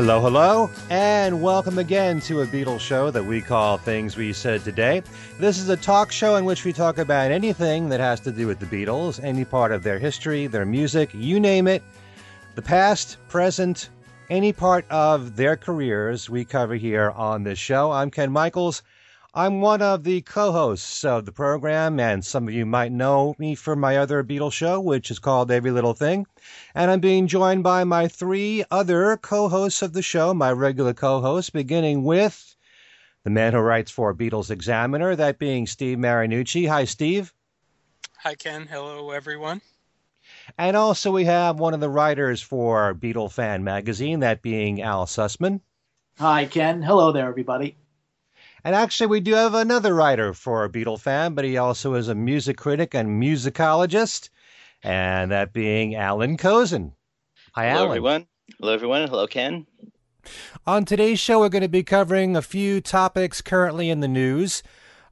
Hello, hello, and welcome again to a Beatles show that we call Things We Said Today. This is a talk show in which we talk about anything that has to do with the Beatles, any part of their history, their music, you name it, the past, present, any part of their careers we cover here on this show. I'm Ken Michaels. I'm one of the co hosts of the program, and some of you might know me from my other Beatles show, which is called Every Little Thing. And I'm being joined by my three other co hosts of the show, my regular co hosts, beginning with the man who writes for Beatles Examiner, that being Steve Marinucci. Hi, Steve. Hi, Ken. Hello, everyone. And also, we have one of the writers for Beatle Fan Magazine, that being Al Sussman. Hi, Ken. Hello there, everybody. And actually, we do have another writer for Beatle fan, but he also is a music critic and musicologist, and that being Alan Kozinn. Hi, Hello, Alan. everyone. Hello, everyone. Hello, Ken. On today's show, we're going to be covering a few topics currently in the news.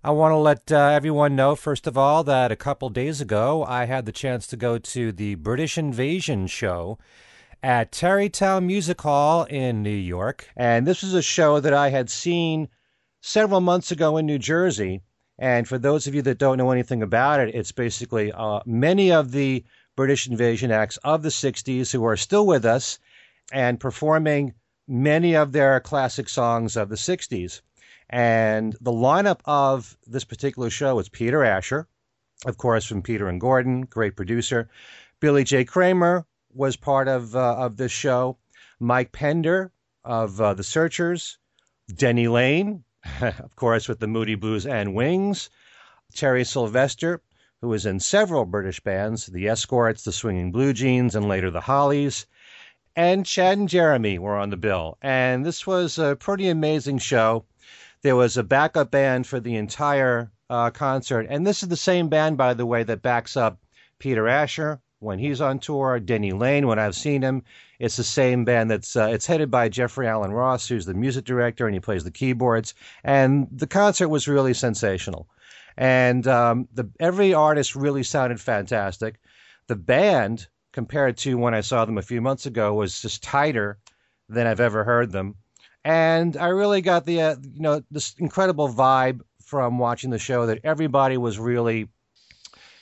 I want to let uh, everyone know, first of all, that a couple days ago, I had the chance to go to the British Invasion show at Tarrytown Music Hall in New York. And this was a show that I had seen several months ago in New Jersey. And for those of you that don't know anything about it, it's basically uh, many of the British invasion acts of the 60s who are still with us and performing many of their classic songs of the 60s. And the lineup of this particular show was Peter Asher, of course, from Peter and Gordon, great producer. Billy J. Kramer was part of, uh, of this show. Mike Pender of uh, The Searchers. Denny Laine, of course, with the Moody Blues and Wings. Terry Sylvester, who was in several British bands, the Escorts, the Swinging Blue Jeans, and later the Hollies. And Chad and Jeremy were on the bill. And this was a pretty amazing show. There was a backup band for the entire uh, concert. And this is the same band, by the way, that backs up Peter Asher when he's on tour, Denny Laine when I've seen him. It's the same band that's uh, it's headed by Jeffrey Allen Ross, who's the music director, and he plays the keyboards. And the concert was really sensational. And um, the every artist really sounded fantastic. The band, compared to when I saw them a few months ago, was just tighter than I've ever heard them. And I really got the uh, you know this incredible vibe from watching the show that everybody was really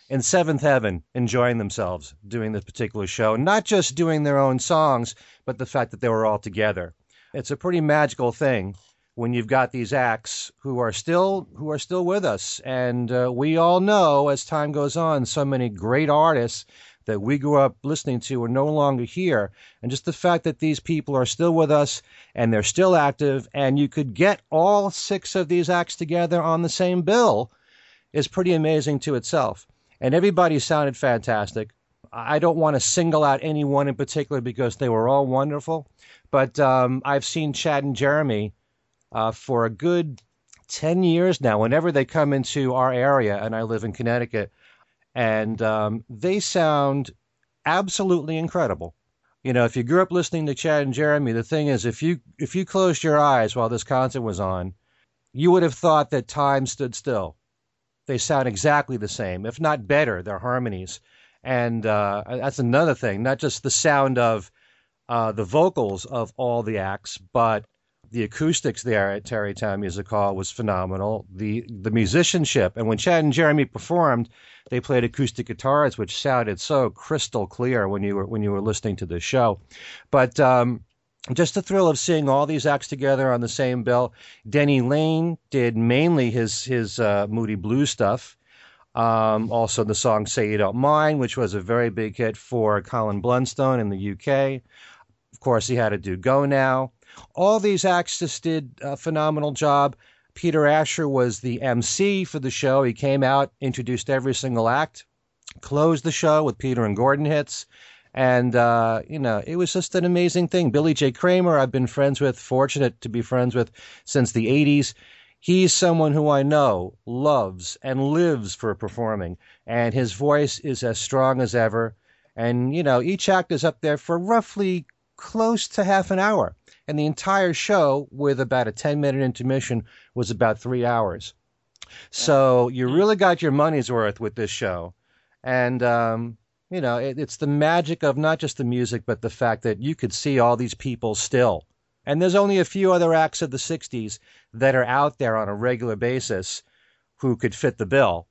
in seventh heaven enjoying themselves doing this particular show. Not just doing their own songs but the fact that they were all together. It's a pretty magical thing when you've got these acts who are still who are still with us. And uh, we all know as time goes on so many great artists that we grew up listening to are no longer here. And just the fact that these people are still with us and they're still active and you could get all six of these acts together on the same bill is pretty amazing to itself and everybody sounded fantastic. I don't want to single out anyone in particular because they were all wonderful, but um, I've seen Chad and Jeremy uh, for a good 10 years now, whenever they come into our area, and I live in Connecticut, and um, they sound absolutely incredible. You know, if you grew up listening to Chad and Jeremy, the thing is, if you if you closed your eyes while this concert was on, you would have thought that time stood still they sound exactly the same, if not better, their harmonies. And uh, that's another thing, not just the sound of uh, the vocals of all the acts, but the acoustics there at Tarrytown Music Hall was phenomenal. The the musicianship, and when Chad and Jeremy performed, they played acoustic guitars, which sounded so crystal clear when you were when you were listening to the show. But um, just the thrill of seeing all these acts together on the same bill. Denny Laine did mainly his his uh, Moody Blues stuff. Um, also, the song "Say You Don't Mind," which was a very big hit for Colin Blunstone in the UK. Of course, he had to do "Go Now." All these acts just did a phenomenal job. Peter Asher was the MC for the show. He came out, introduced every single act, closed the show with Peter and Gordon hits. And, uh, you know, it was just an amazing thing. Billy J. Kramer, I've been friends with, fortunate to be friends with since the 80s. He's someone who I know loves and lives for performing, and his voice is as strong as ever. And, you know, each act is up there for roughly close to half an hour. And the entire show, with about a 10 minute intermission, was about three hours. So you really got your money's worth with this show. And, um, you know, it, it's the magic of not just the music, but the fact that you could see all these people still And there's only a few other acts of the 60s that are out there on a regular basis who could fit the bill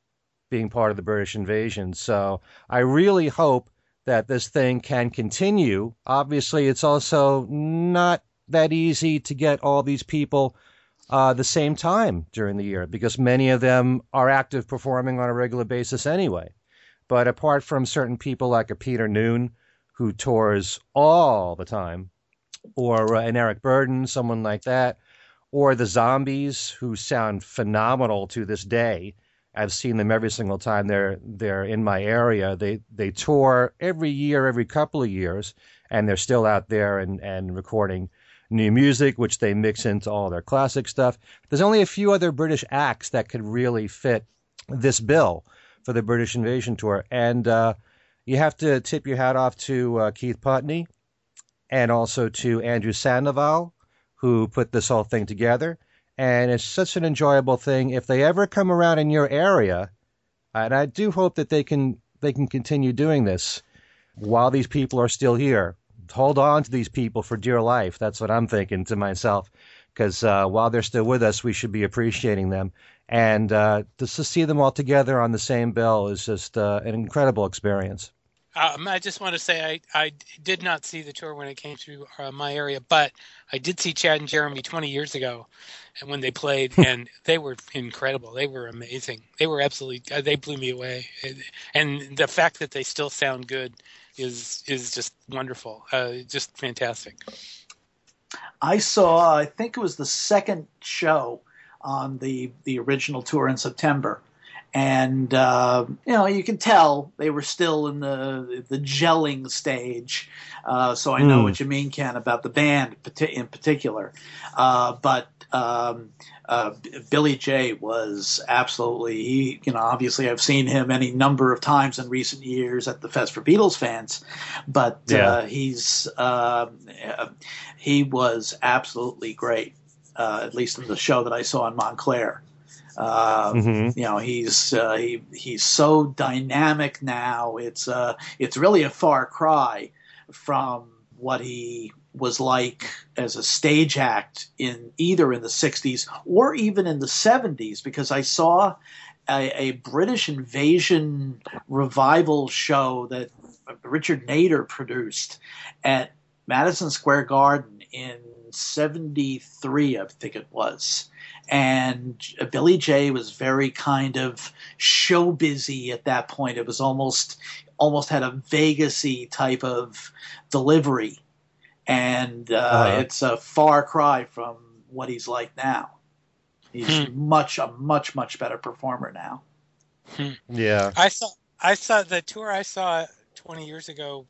being part of the British invasion. So I really hope that this thing can continue. Obviously, it's also not that easy to get all these people uh, the same time during the year because many of them are active performing on a regular basis anyway. But apart from certain people like a Peter Noone, who tours all the time, or uh, an Eric Burdon, someone like that, or the Zombies, who sound phenomenal to this day. I've seen them every single time they're they're in my area. They they tour every year, every couple of years, and they're still out there and, and recording new music, which they mix into all their classic stuff. There's only a few other British acts that could really fit this bill for the British Invasion Tour, and uh, you have to tip your hat off to uh, Keith Putney and also to Andrew Sandoval, who put this whole thing together. And it's such an enjoyable thing. If they ever come around in your area, and I do hope that they can they can continue doing this while these people are still here. Hold on to these people for dear life. That's what I'm thinking to myself. Because uh, while they're still with us, we should be appreciating them. And uh, just to see them all together on the same bill is just uh, an incredible experience. Um, I just want to say I, I did not see the tour when it came through uh, my area, but I did see Chad and Jeremy 20 years ago, and when they played, and they were incredible. They were amazing. They were absolutely. Uh, they blew me away, and the fact that they still sound good is is just wonderful. Uh, just fantastic. I saw. I think it was the second show on the the original tour in September and uh, you know you can tell they were still in the the gelling stage. Uh, so I know mm. what you mean, Ken, about the band in particular. Uh, but um, uh, Billy J was absolutely he. You know, obviously I've seen him any number of times in recent years at the Fest for Beatles fans, but yeah. Uh, he's um, he was absolutely great. Uh, at least in the show that I saw in Montclair. Uh, mm-hmm. You know, he's uh, he, he's so dynamic now. It's uh, it's really a far cry from what he was like as a stage act in either in the 60s or even in the 70s because I saw a, a British invasion revival show that Richard Nader produced at Madison Square Garden in 73 I think it was and Billy J was very kind of show busy at that point. It was almost almost had a Vegasy type of delivery, and uh, uh-huh. it's a far cry from what he's like now. He's hmm. much a much much better performer now. Hmm. Yeah, I saw I saw the tour I saw 20 years ago,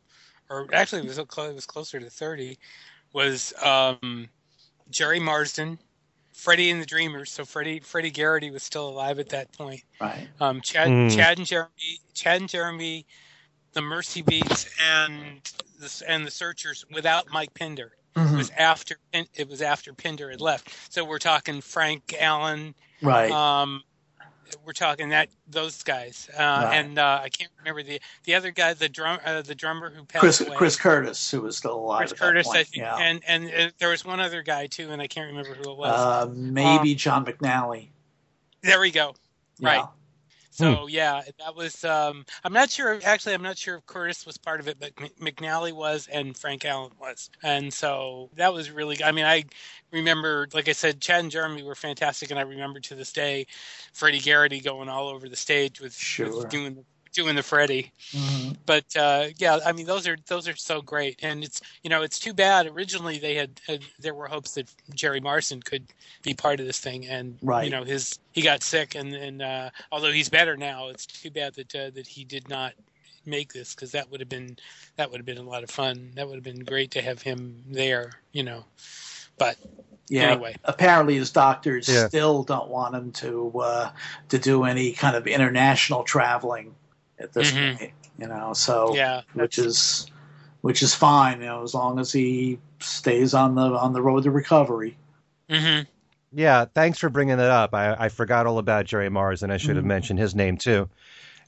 or actually it was it was closer to 30. Was um, Gerry Marsden Freddie and the Dreamers. So Freddie Freddie Garrity was still alive at that point. Right. Um, Chad mm. Chad and Jeremy Chad and Jeremy, the Merseybeats and the and the Searchers without Mike Pender. Mm-hmm. It was after it was after Pender had left. So we're talking Frank Allen. Right. Um, we're talking that those guys, uh, right. and uh, I can't remember the the other guy, the drum, uh, the drummer who passed Chris, away. Chris Curtis, who was still alive. Chris Curtis, point, yeah. and, and, and there was one other guy too, and I can't remember who it was. Uh, maybe um, John McNally. There we go. Yeah. Right. So hmm. yeah, that was. Um, I'm not sure. Actually, I'm not sure if Curtis was part of it, but McNally was, and Frank Allen was, and so that was really. I mean, I remember, like I said, Chad and Jeremy were fantastic, and I remember to this day, Freddie Garrity going all over the stage with, sure. with doing the doing the Freddie. Mm-hmm. But uh, yeah, I mean those are those are so great, and it's you know it's too bad. Originally they had, had there were hopes that Gerry Marsden could be part of this thing, and right. you know his he got sick, and and uh, although he's better now, it's too bad that uh, that he did not make this because that would have been that would have been a lot of fun. That would have been great to have him there, you know. But yeah, anyway. apparently his doctors yeah. still don't want him to uh, to do any kind of international traveling at this mm-hmm. point. You know, so yeah, which is which is fine. You know, as long as he stays on the on the road to recovery. Mm-hmm. Yeah, thanks for bringing that up. I, I forgot all about Jerry Mars, and I should have mm-hmm. mentioned his name too.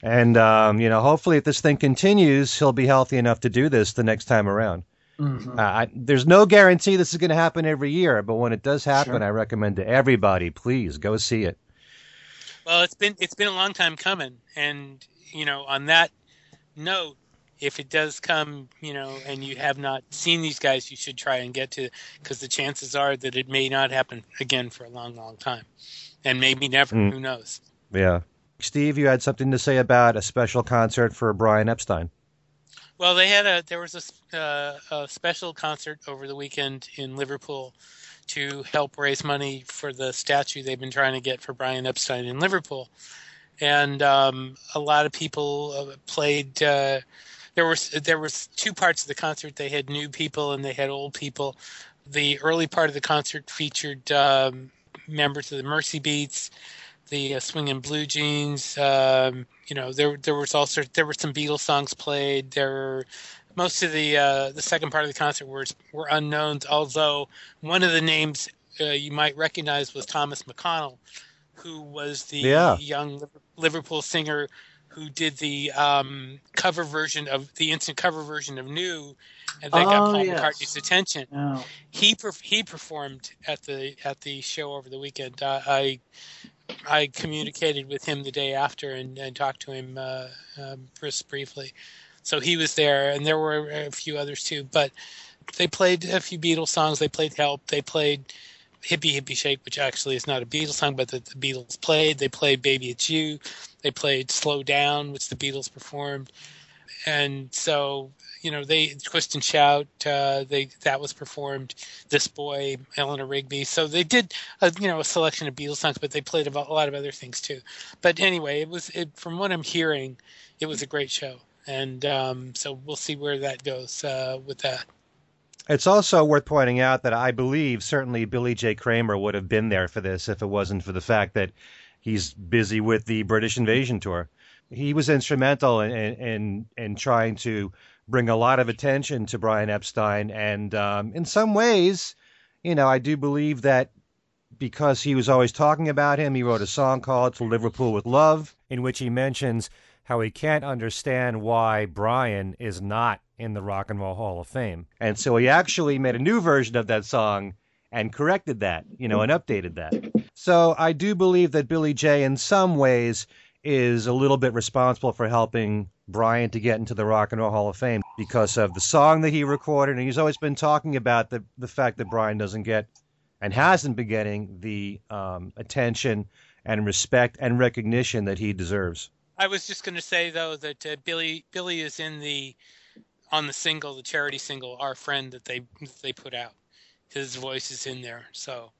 And um, you know, hopefully, if this thing continues, he'll be healthy enough to do this the next time around. Mhm. Uh, I, there's no guarantee this is going to happen every year, but when it does happen, Sure. I recommend to everybody, please go see it. Well, it's been it's been a long time coming, and you know, on that note, if it does come, you know, and you have not seen these guys, you should try and get to because the chances are that it may not happen again for a long, long time, and maybe never. Mm. Who knows? Yeah. Steve, you had something to say about a special concert for Brian Epstein. Well, they had a there was a, uh, a special concert over the weekend in Liverpool to help raise money for the statue they've been trying to get for Brian Epstein in Liverpool, and um, a lot of people uh, played. Uh, there was there was two parts of the concert. They had new people and they had old people. The early part of the concert featured um, members of the Merseybeats, the uh, Swingin' Blue Jeans. Um, you know, there there was also there were some Beatles songs played. There were most of the uh, the second part of the concert were were unknowns. Although one of the names uh, you might recognize was Thomas McConnell, who was the Yeah. young Liverpool singer who did the um, cover version of the instant cover version of New, and that got Oh, Paul yes. McCartney's attention Oh. he perf- he performed at the at the show over the weekend. Uh, I I communicated with him the day after and, and talked to him uh, um, briefly. So he was there, and there were a few others too. But they played a few Beatles songs. They played "Help." They played "Hippie Hippie Shake," which actually is not a Beatles song, but that the Beatles played. They played "Baby It's You." They played "Slow Down," which the Beatles performed. And so you know they twist and shout. Uh, they that was performed. This boy, Eleanor Rigby. So they did a, you know a selection of Beatles songs, but they played a lot of other things too. But anyway, it was it, from what I'm hearing, it was a great show, and um, so we'll see where that goes uh, with that. It's also worth pointing out that I believe certainly Billy J. Kramer would have been there for this if it wasn't for the fact that he's busy with the British invasion tour. He was instrumental in in, in trying to bring a lot of attention to Brian Epstein, and um, in some ways, you know, I do believe that because he was always talking about him, he wrote a song called "To Liverpool with Love," in which he mentions how he can't understand why Brian is not in the Rock and Roll Hall of Fame. And so he actually made a new version of that song and corrected that, you know, and updated that. So I do believe that Billy J, in some ways, is a little bit responsible for helping Brian to get into the Rock and Roll Hall of Fame because of the song that he recorded. And he's always been talking about the, the fact that Brian doesn't get and hasn't been getting the um, attention and respect and recognition that he deserves. I was just going to say though that uh, Billy Billy is in the on the single, the charity single, our friend that they they put out. His voice is in there, so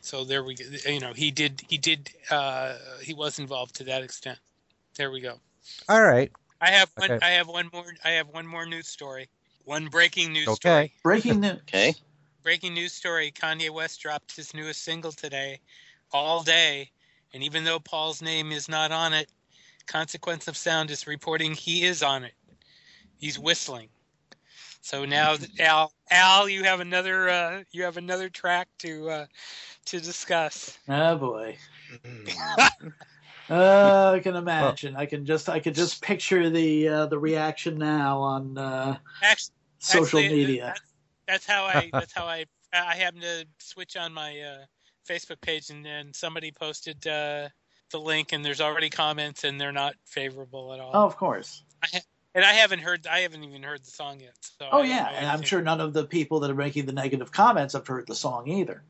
so there we go. You know, he did he did uh, he was involved to that extent. There we go. All right. I have one. Okay. I have one more. I have one more news story. One breaking news Okay. story. Breaking news. Okay. Breaking news story: Kanye West dropped his newest single today, "All Day," and even though Paul's name is not on it, Consequence of Sound is reporting he is on it. He's whistling. So now, Al, Al, you have another. Uh, you have another track to uh, to discuss. Oh boy. Uh, I can imagine. I can just I could just picture the uh, the reaction now on uh, Actually, social actually, media. That's, that's how I. That's how I. I happened to switch on my uh, Facebook page, and then somebody posted uh, the link, and there's already comments, and they're not favorable at all. Oh, of course. And I haven't heard. I haven't even heard the song yet. So Oh I don't yeah, and I'm sure none of the people that are making the negative comments have heard the song either.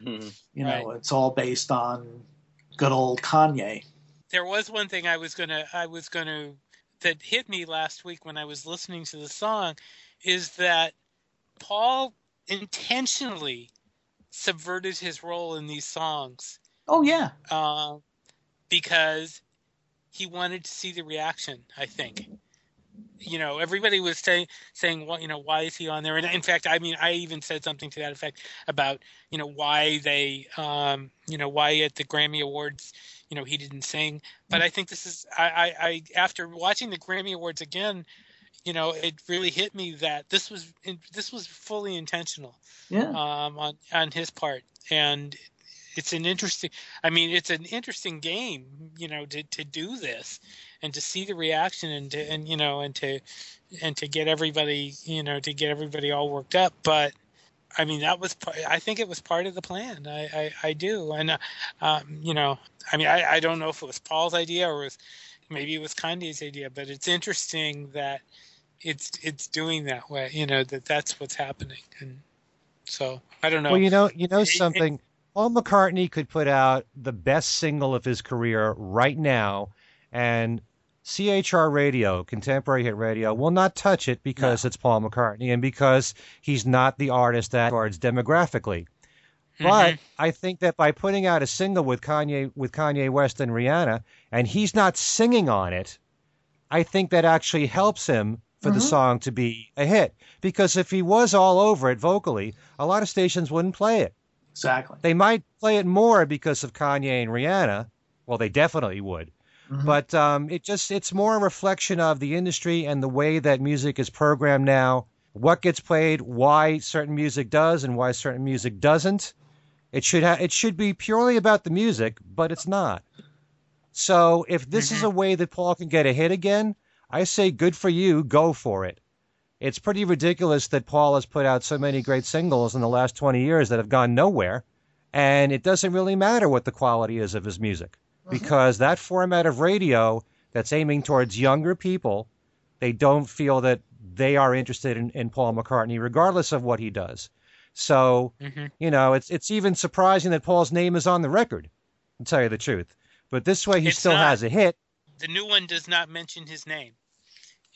Mhm. You know, it's all based on good old Kanye. there was one thing I was gonna. I was gonna that hit me last week when I was listening to the song, is that Paul intentionally subverted his role in these songs Oh yeah, uh, because he wanted to see the reaction. I think, you know, everybody was saying saying, well, you know, why is he on there? And in fact, I mean, I even said something to that effect about, you know, why they, um, you know, why at the Grammy Awards, you know, he didn't sing. But I think this is, I, I, I after watching the Grammy Awards again. You know, it really hit me that this was this was fully intentional yeah. um, on on his part, and it's an interesting. I mean, it's an interesting game, you know, to to do this, and to see the reaction and to and you know and to and to get everybody you know to get everybody all worked up but I mean, that was. I think it was part of the plan. I, I, I do, and uh, um, you know, I mean, I, I don't know if it was Paul's idea or was maybe it was Kanye's idea, but it's interesting that it's it's doing that way. You know, that that's what's happening, and so I don't know. Well, you know, you know something. It, Paul McCartney could put out the best single of his career right now, and CHR radio, contemporary hit radio, will not touch it because no. it's Paul McCartney and because he's not the artist that regards demographically. Mm-hmm. But I think that by putting out a single with Kanye with Kanye West and Rihanna, and he's not singing on it, I think that actually helps him for mm-hmm. the song to be a hit. Because if he was all over it vocally, a lot of stations wouldn't play it. Exactly. They might play it more because of Kanye and Rihanna. Well, they definitely would. Mm-hmm. But um, it just it's more a reflection of the industry and the way that music is programmed now. What gets played, why certain music does, and why certain music doesn't. It should ha- it should be purely about the music, but it's not. So if this mm-hmm. is a way that Paul can get a hit again, I say good for you, go for it. It's pretty ridiculous that Paul has put out so many great singles in the last 20 years that have gone nowhere, and it doesn't really matter what the quality is of his music. Mm-hmm. because that format of radio that's aiming towards younger people, they don't feel that they are interested in, in Paul McCartney, regardless of what he does. So, mm-hmm. you know, it's it's even surprising that Paul's name is on the record, to tell you the truth. But this way, he it's still not, has a hit. The new one does not mention his name.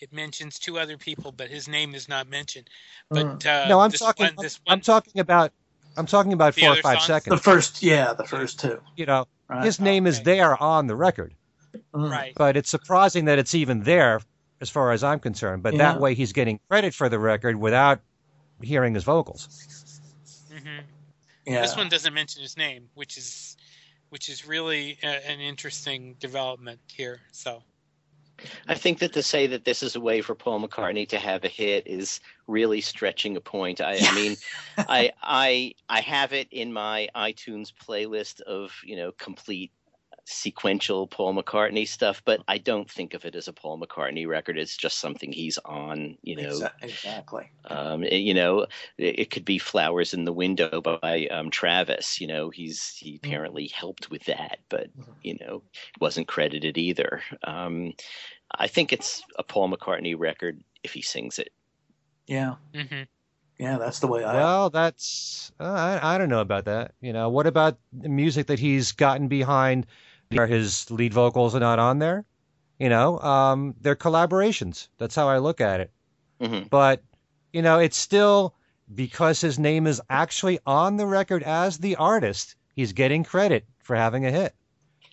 It mentions two other people, but his name is not mentioned. But mm. uh, no, I'm talking. One, one, I'm talking about. I'm talking about four or five songs? seconds. The first, yeah, the first two. You know, Right. His name okay. is there on the record. Mm. Right. But it's surprising that it's even there as far as I'm concerned. But yeah. that way he's getting credit for the record without hearing his vocals. Mm-hmm. Yeah. This one doesn't mention his name, which is which is really a, an interesting development here. So I think that to say that this is a way for Paul McCartney to have a hit is really stretching a point. I, I mean, I I I have it in my iTunes playlist of you know complete sequential Paul McCartney stuff, but I don't think of it as a Paul McCartney record. It's just something he's on, you know. Exactly. Um, it, you know, it, it, could be "Flowers in the Window" by um, Travis. You know, he's he mm-hmm. apparently mm-hmm. helped with that, but mm-hmm. you know, wasn't credited either. Um, I think it's a Paul McCartney record if he sings it. Yeah. Mm-hmm. Yeah, that's the way I. Well, that's uh, I, I don't know about that. You know, what about the music that he's gotten behind? Are his lead vocals are not on there? You know, um, they're collaborations. That's how I look at it. Mm-hmm. But you know, it's still because his name is actually on the record as the artist. He's getting credit for having a hit.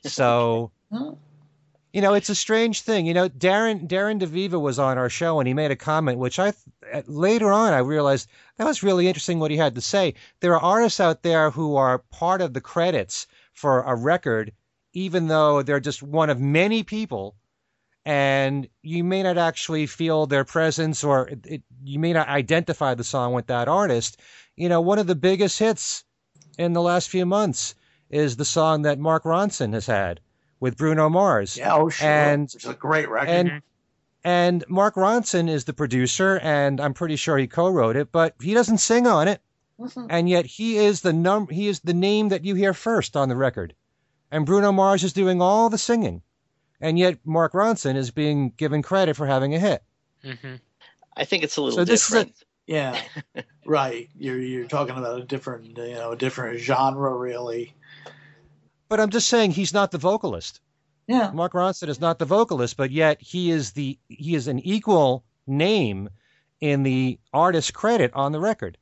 So you know, it's a strange thing. You know, Darren Darren DeVivo was on our show and he made a comment, which I later on I realized that was really interesting what he had to say. There are artists out there who are part of the credits for a record, even though they're just one of many people, and you may not actually feel their presence or it, it, you may not identify the song with that artist. You know, one of the biggest hits in the last few months is the song that Mark Ronson has had with Bruno Mars. Yeah, oh sure. And it's a great record. And, and Mark Ronson is the producer, and I'm pretty sure he co-wrote it, but he doesn't sing on it. Mm-hmm. And yet he is the num he is the name that you hear first on the record. And Bruno Mars is doing all the singing. And yet Mark Ronson is being given credit for having a hit. Mm-hmm. I think it's a little so different. This is a, yeah, right. You're you're talking about a different you know a different genre really. But I'm just saying he's not the vocalist. Yeah. Mark Ronson is not the vocalist, but yet he is the he is an equal name in the artist credit on the record.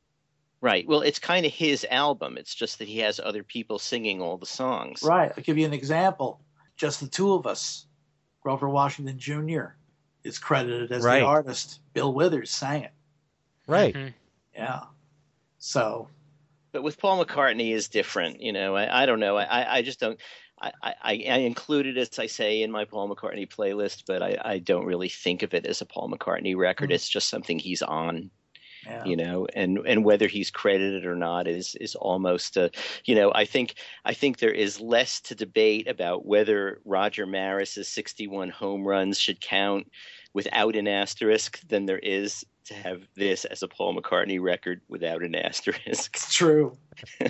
Right. Well, it's kind of his album. It's just that he has other people singing all the songs. Right. I'll give you an example. Just the two of us. Grover Washington Jr. is credited as right. the artist. Bill Withers sang it. Right. Mm-hmm. Yeah. So but with Paul McCartney is different. You know, I, I don't know. I, I just don't. I, I, I included as I say in my Paul McCartney playlist, but I, I don't really think of it as a Paul McCartney record. Mm-hmm. It's just something he's on. Yeah. you know and and whether he's credited or not is is almost a you know i think i think there is less to debate about whether roger maris's 61 home runs should count without an asterisk than there is to have this as a paul mccartney record without an asterisk It's true.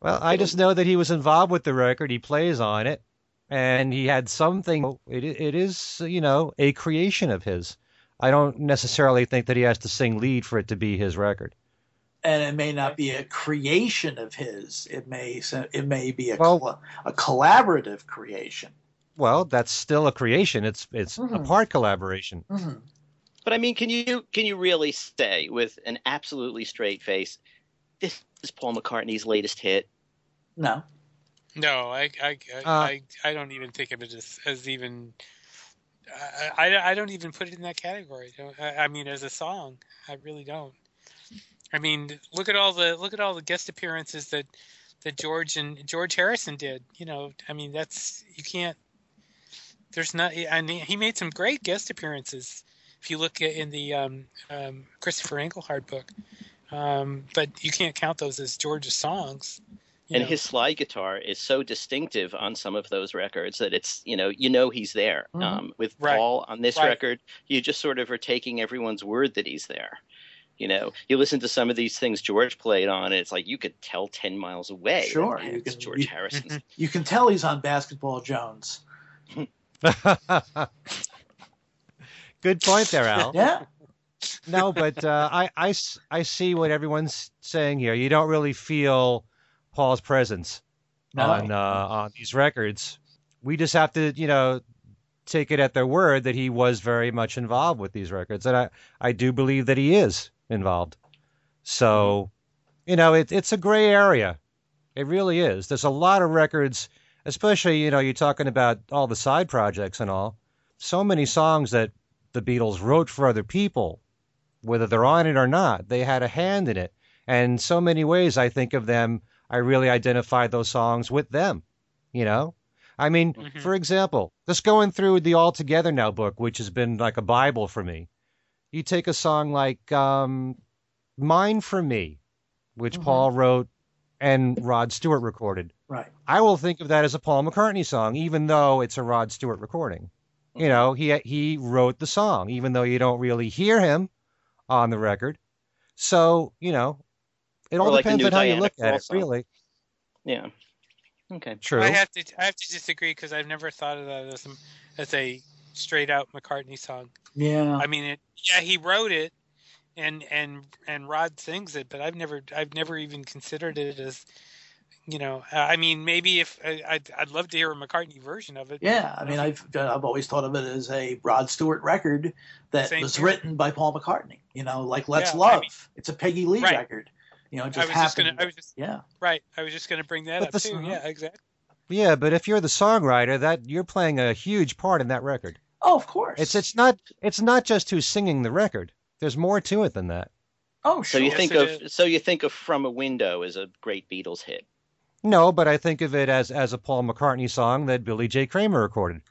Well, I just know that he was involved with the record. He plays on it, and he had something. It it is you know a creation of his. I don't necessarily think that he has to sing lead for it to be his record. And it may not be a creation of his. It may it may be a Well- colla- a collaborative creation. Well, that's still a creation. It's it's a Mhm. part collaboration. Mhm. but i mean can you can you really say with an absolutely straight face this is paul mccartney's latest hit No. No, I I I, Uh, I, I don't even think of it as, as even. I, I don't even put it in that category. I, I mean, as a song, I really don't. I mean, look at all the look at all the guest appearances that that George and George Harrison did. You know, I mean, that's you can't. There's not. I mean, he made some great guest appearances. If you look in the um, um, Kristofer Engelhardt book, um, but you can't count those as George's songs. You and know. his slide guitar is so distinctive on some of those records that it's you know you know he's there Mhm. um, with Right. paul on this Right. record you just sort of are taking everyone's word that he's there you know you listen to some of these things george played on and it's like you could tell 10 miles away Sure, that's you can- george you- harrison's You can tell he's on Basketball Jones. Good point there, Al. Yeah. no, but uh, I, I s- I see what everyone's saying here. You don't really feel Paul's presence on uh, on these records. We just have to, you know, take it at their word that he was very much involved with these records, and I I do believe that he is involved. So, you know, it, it's a gray area. It really is. There's a lot of records, especially you know, you're talking about all the side projects and all. So many songs that the Beatles wrote for other people, whether they're on it or not. They had a hand in it. And so many ways I think of them, I really identify those songs with them, you know? I mean, Mhm. for example, just going through the All Together Now book, which has been like a Bible for me. You take a song like um, Mine for Me, which Mhm. Paul wrote and Rod Stewart recorded. Right. I will think of that as a Paul McCartney song, even though it's a Rod Stewart recording. You know, he he wrote the song, even though you don't really hear him on the record. So you know, it all Or like depends on how you look at Krall it. song. Really, yeah okay true. I have to I have to disagree because I've never thought of that as a, as a straight out McCartney song. Yeah. I mean, it, yeah, he wrote it, and and and Rod sings it, but I've never I've never even considered it as, you know, uh, I mean, maybe if I, I'd I'd love to hear a McCartney version of it. Yeah, I mean, I've I've always thought of it as a Rod Stewart record that Same was here. written by Paul McCartney. You know, like "Let's Yeah, I Love." mean- it's a Peggy Lee Right. record. You know, it I just was just happened. gonna I was just yeah. right. I was just gonna bring that But up the too. song- Yeah, exactly. Yeah, but if you're the songwriter, that you're playing a huge part in that record. Oh, of course. It's it's not it's not just who's singing the record. There's more to it than that. oh, so you Yes, think it of so you think of from a window as a great beatles hit No, but I think of it as as a Paul McCartney song that Billy J. Kramer recorded.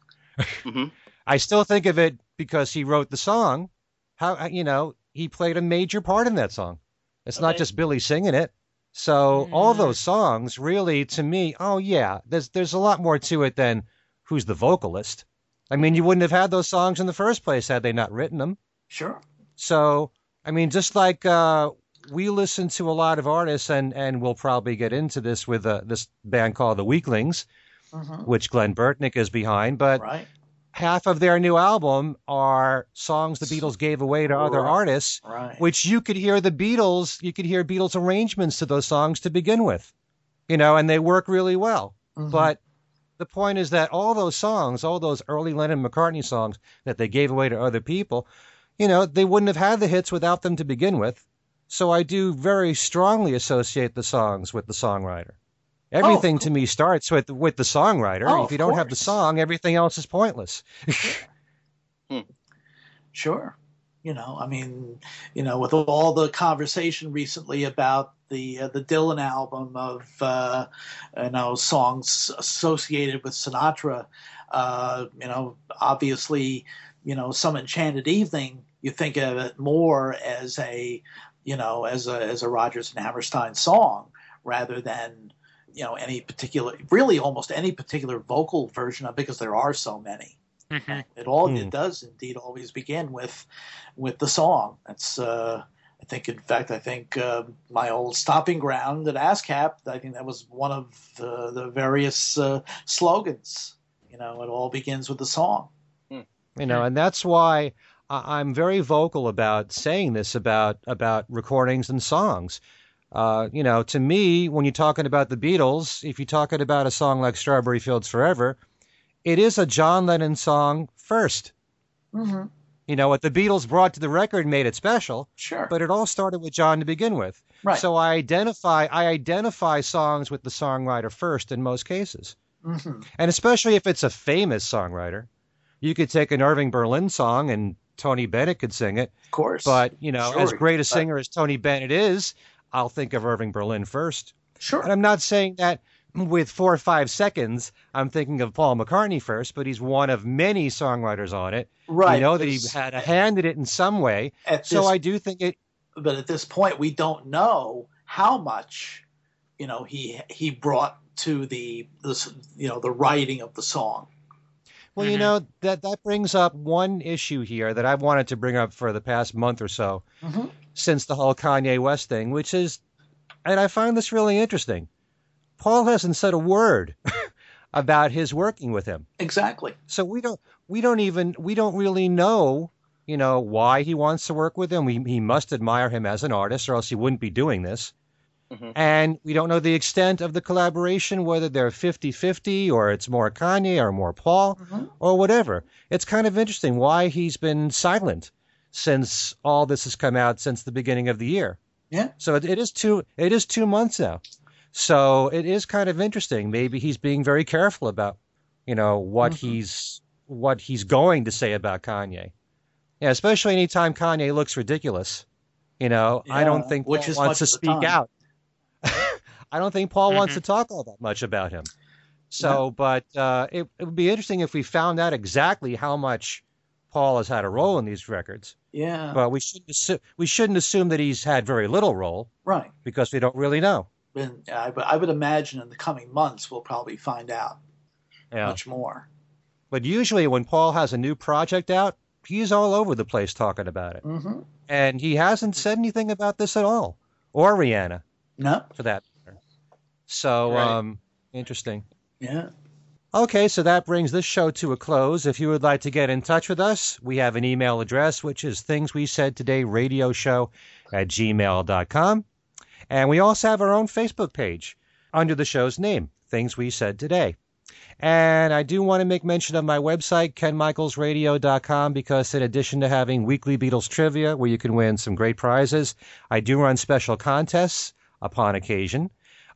Mhm. I still think of it because he wrote the song. How you know he played a major part in that song. It's not just Billy singing it. So all Mm. those songs really, to me, oh yeah, there's there's a lot more to it than who's the vocalist. I mean, you wouldn't have had those songs in the first place had they not written them. Sure. So, I mean, just like uh, we listen to a lot of artists, and and we'll probably get into this with uh, this band called the Weeklings, hmm which Glenn Burtnik is behind, but Right. Half of their new album are songs the Beatles gave away to other Right. artists, Right. which you could hear the Beatles, you could hear Beatles arrangements to those songs to begin with, you know, and they work really well. Mhm. But the point is that all those songs, all those early Lennon McCartney songs that they gave away to other people, you know, they wouldn't have had the hits without them to begin with. So I do very strongly associate the songs with the songwriter. Everything to me starts with with the songwriter. Oh, if you don't have the song, everything else is pointless. Sure. You know, I mean, you know, with all the conversation recently about the uh, the Dylan album of uh, you know songs associated with Sinatra, uh, you know, obviously you know, some enchanted evening, you think of it more as a, you know, as a as a Rodgers and Hammerstein song rather than you know any particular, really almost any particular vocal version of because there are so many. Mm-hmm. It all Hmm. it does indeed always begin with with the song. That's uh, I think in fact I think uh, my old stopping ground at ASCAP. I think that was one of the, the various uh, slogans. You know, it all begins with the song. You know, and that's why I- I'm very vocal about saying this about about recordings and songs. Uh, you know, to me, when you're talking about the Beatles, if you're talking about a song like Strawberry Fields Forever, it is a John Lennon song 1st Mm-hmm. You know, what the Beatles brought to the record made it special, Sure. but it all started with John to begin with. right. So I identify I identify songs with the songwriter first in most cases. hmm And especially if it's a famous songwriter. You could take an Irving Berlin song and Tony Bennett could sing it. Of course. But, you know, Sure, as great a singer as Tony Bennett is, I'll think of Irving Berlin first. sure. And I'm not saying that with four or five seconds, I'm thinking of Paul McCartney first, but he's one of many songwriters on it. right. We know that he had a hand in it in some way. So this, I do think it, but at this point, we don't know how much, you know, he he brought to the the you know the writing of the song. well, you Mhm. know, that, that brings up one issue here that I've wanted to bring up for the past month or so. Mm-hmm. Since the whole Kanye West thing, which is, and I find this really interesting. Paul hasn't said a word about his working with him, Exactly. so we don't, we don't even, we don't really know, you know, why he wants to work with him. We, he must admire him as an artist, or else he wouldn't be doing this. Mhm. And we don't know the extent of the collaboration, whether they're 50 50 or it's more Kanye or more Paul Mhm. or whatever. It's kind of interesting why he's been silent since all this has come out since the beginning of the year. Yeah. So it, it is two it is two months now. So it is kind of interesting. Maybe he's being very careful about, you know, what Mhm. he's what he's going to say about Kanye. Yeah, especially anytime Kanye looks ridiculous. You know, I don't think which Paul wants to speak time. out. I don't think Paul wants Mhm. to talk all that much about him. So, but uh, it, it would be interesting if we found out exactly how much Paul has had a role in these records. Yeah. But we shouldn't assume, we shouldn't assume that he's had very little role right. because we don't really know. And I, would- I would imagine in the coming months we'll probably find out Yeah. much more. But usually when Paul has a new project out, he's all over the place talking about it. Mm-hmm. And he hasn't said anything about this at all, or Rihanna No. for that matter. So, Right. um, interesting. Yeah. Okay, so that brings this show to a close. If you would like to get in touch with us, we have an email address, which is things we said today radio show at gmail.com. And we also have our own Facebook page under the show's name, Things We Said Today. And I do want to make mention of my website, kenmichaelsradio.com, because in addition to having weekly Beatles trivia where you can win some great prizes, I do run special contests upon occasion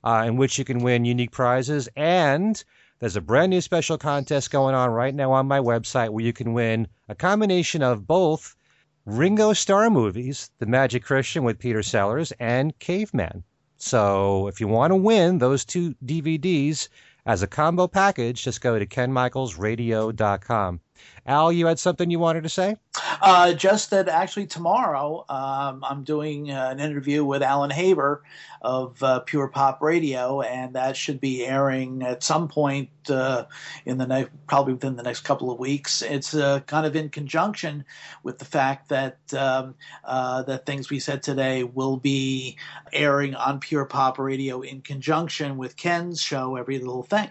uh, in which you can win unique prizes. And there's a brand new special contest going on right now on my website where you can win a combination of both Ringo Starr movies, The Magic Christian with Peter Sellers, and Caveman. So if you want to win those two DVDs as a combo package, just go to kenmichaelsradio.com. Al, you had something you wanted to say? Uh, just that actually tomorrow um, I'm doing uh, an interview with Alan Haber of uh, Pure Pop Radio, and that should be airing at some point uh, in the next, probably within the next couple of weeks. It's uh, kind of in conjunction with the fact that um, uh, that things we said today will be airing on Pure Pop Radio in conjunction with Ken's show, Every Little Thing.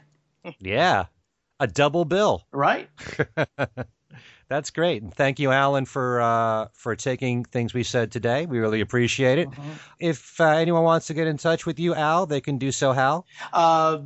Yeah, a double bill. Right? That's great. And thank you, Alan, for uh, for taking things we said today. We really appreciate it. Mhm. If uh, anyone wants to get in touch with you, Al, they can do so how? uh,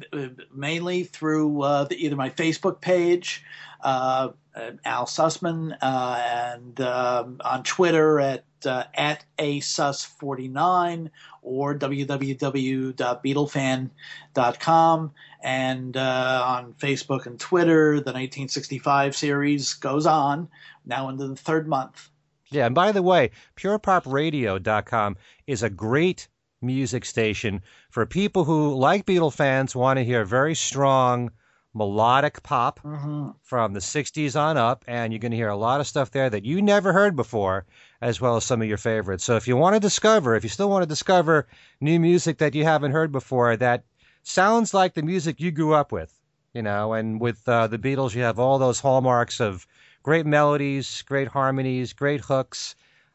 mainly through uh, the, either my Facebook page, Al Sussman, uh, and um, on Twitter at uh, at asus49 or www.beatlefan.com. And uh, on Facebook and Twitter, the 1965 series goes on, now into the third month. Yeah, and by the way, purepopradio.com is a great music station for people who, like Beatle fans, want to hear very strong, melodic pop hmm from the 60s on up, and you're going to hear a lot of stuff there that you never heard before, as well as some of your favorites. So if you want to discover, if you still want to discover new music that you haven't heard before, that sounds like the music you grew up with, you know, and with uh, the Beatles, you have all those hallmarks of great melodies, great harmonies, great hooks.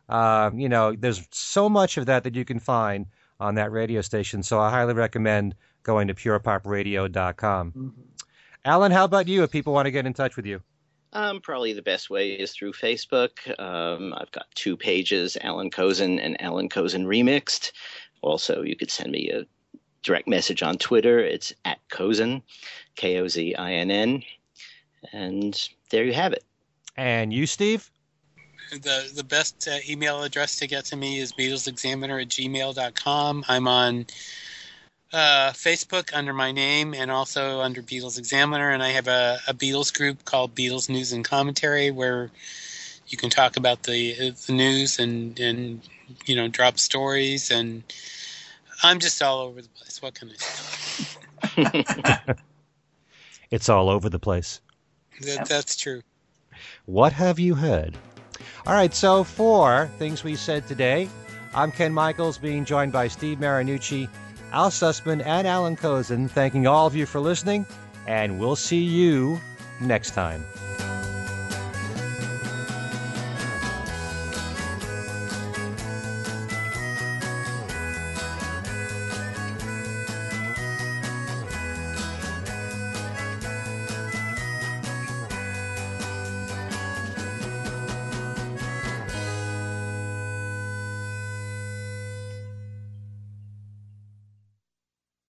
Uh, you know, there's so much of that that you can find on that radio station. So I highly recommend going to purepopradio.com. hmm Alan, how about you if people want to get in touch with you? Um, probably the best way is through Facebook. Um, I've got two pages, Allan Kozinn and Allan Kozinn Remixed. Also, you could send me a direct message on Twitter. It's at Kozinn, K O Z I N N. And there you have it. And you, Steve? The the best uh, email address to get to me is BeatlesExaminer at gmail.com. I'm on uh, Facebook under my name and also under Beatles Examiner, and I have a, a Beatles group called Beatles News and Commentary where you can talk about the the news and and you know drop stories and I'm just all over the place. What can I say? It's all over the place. That, that's true. What have you heard? All right, so for things we said today, I'm Ken Michaels, being joined by Steve Marinucci, Al Sussman, and Allan Kozinn, thanking all of you for listening, and we'll see you next time.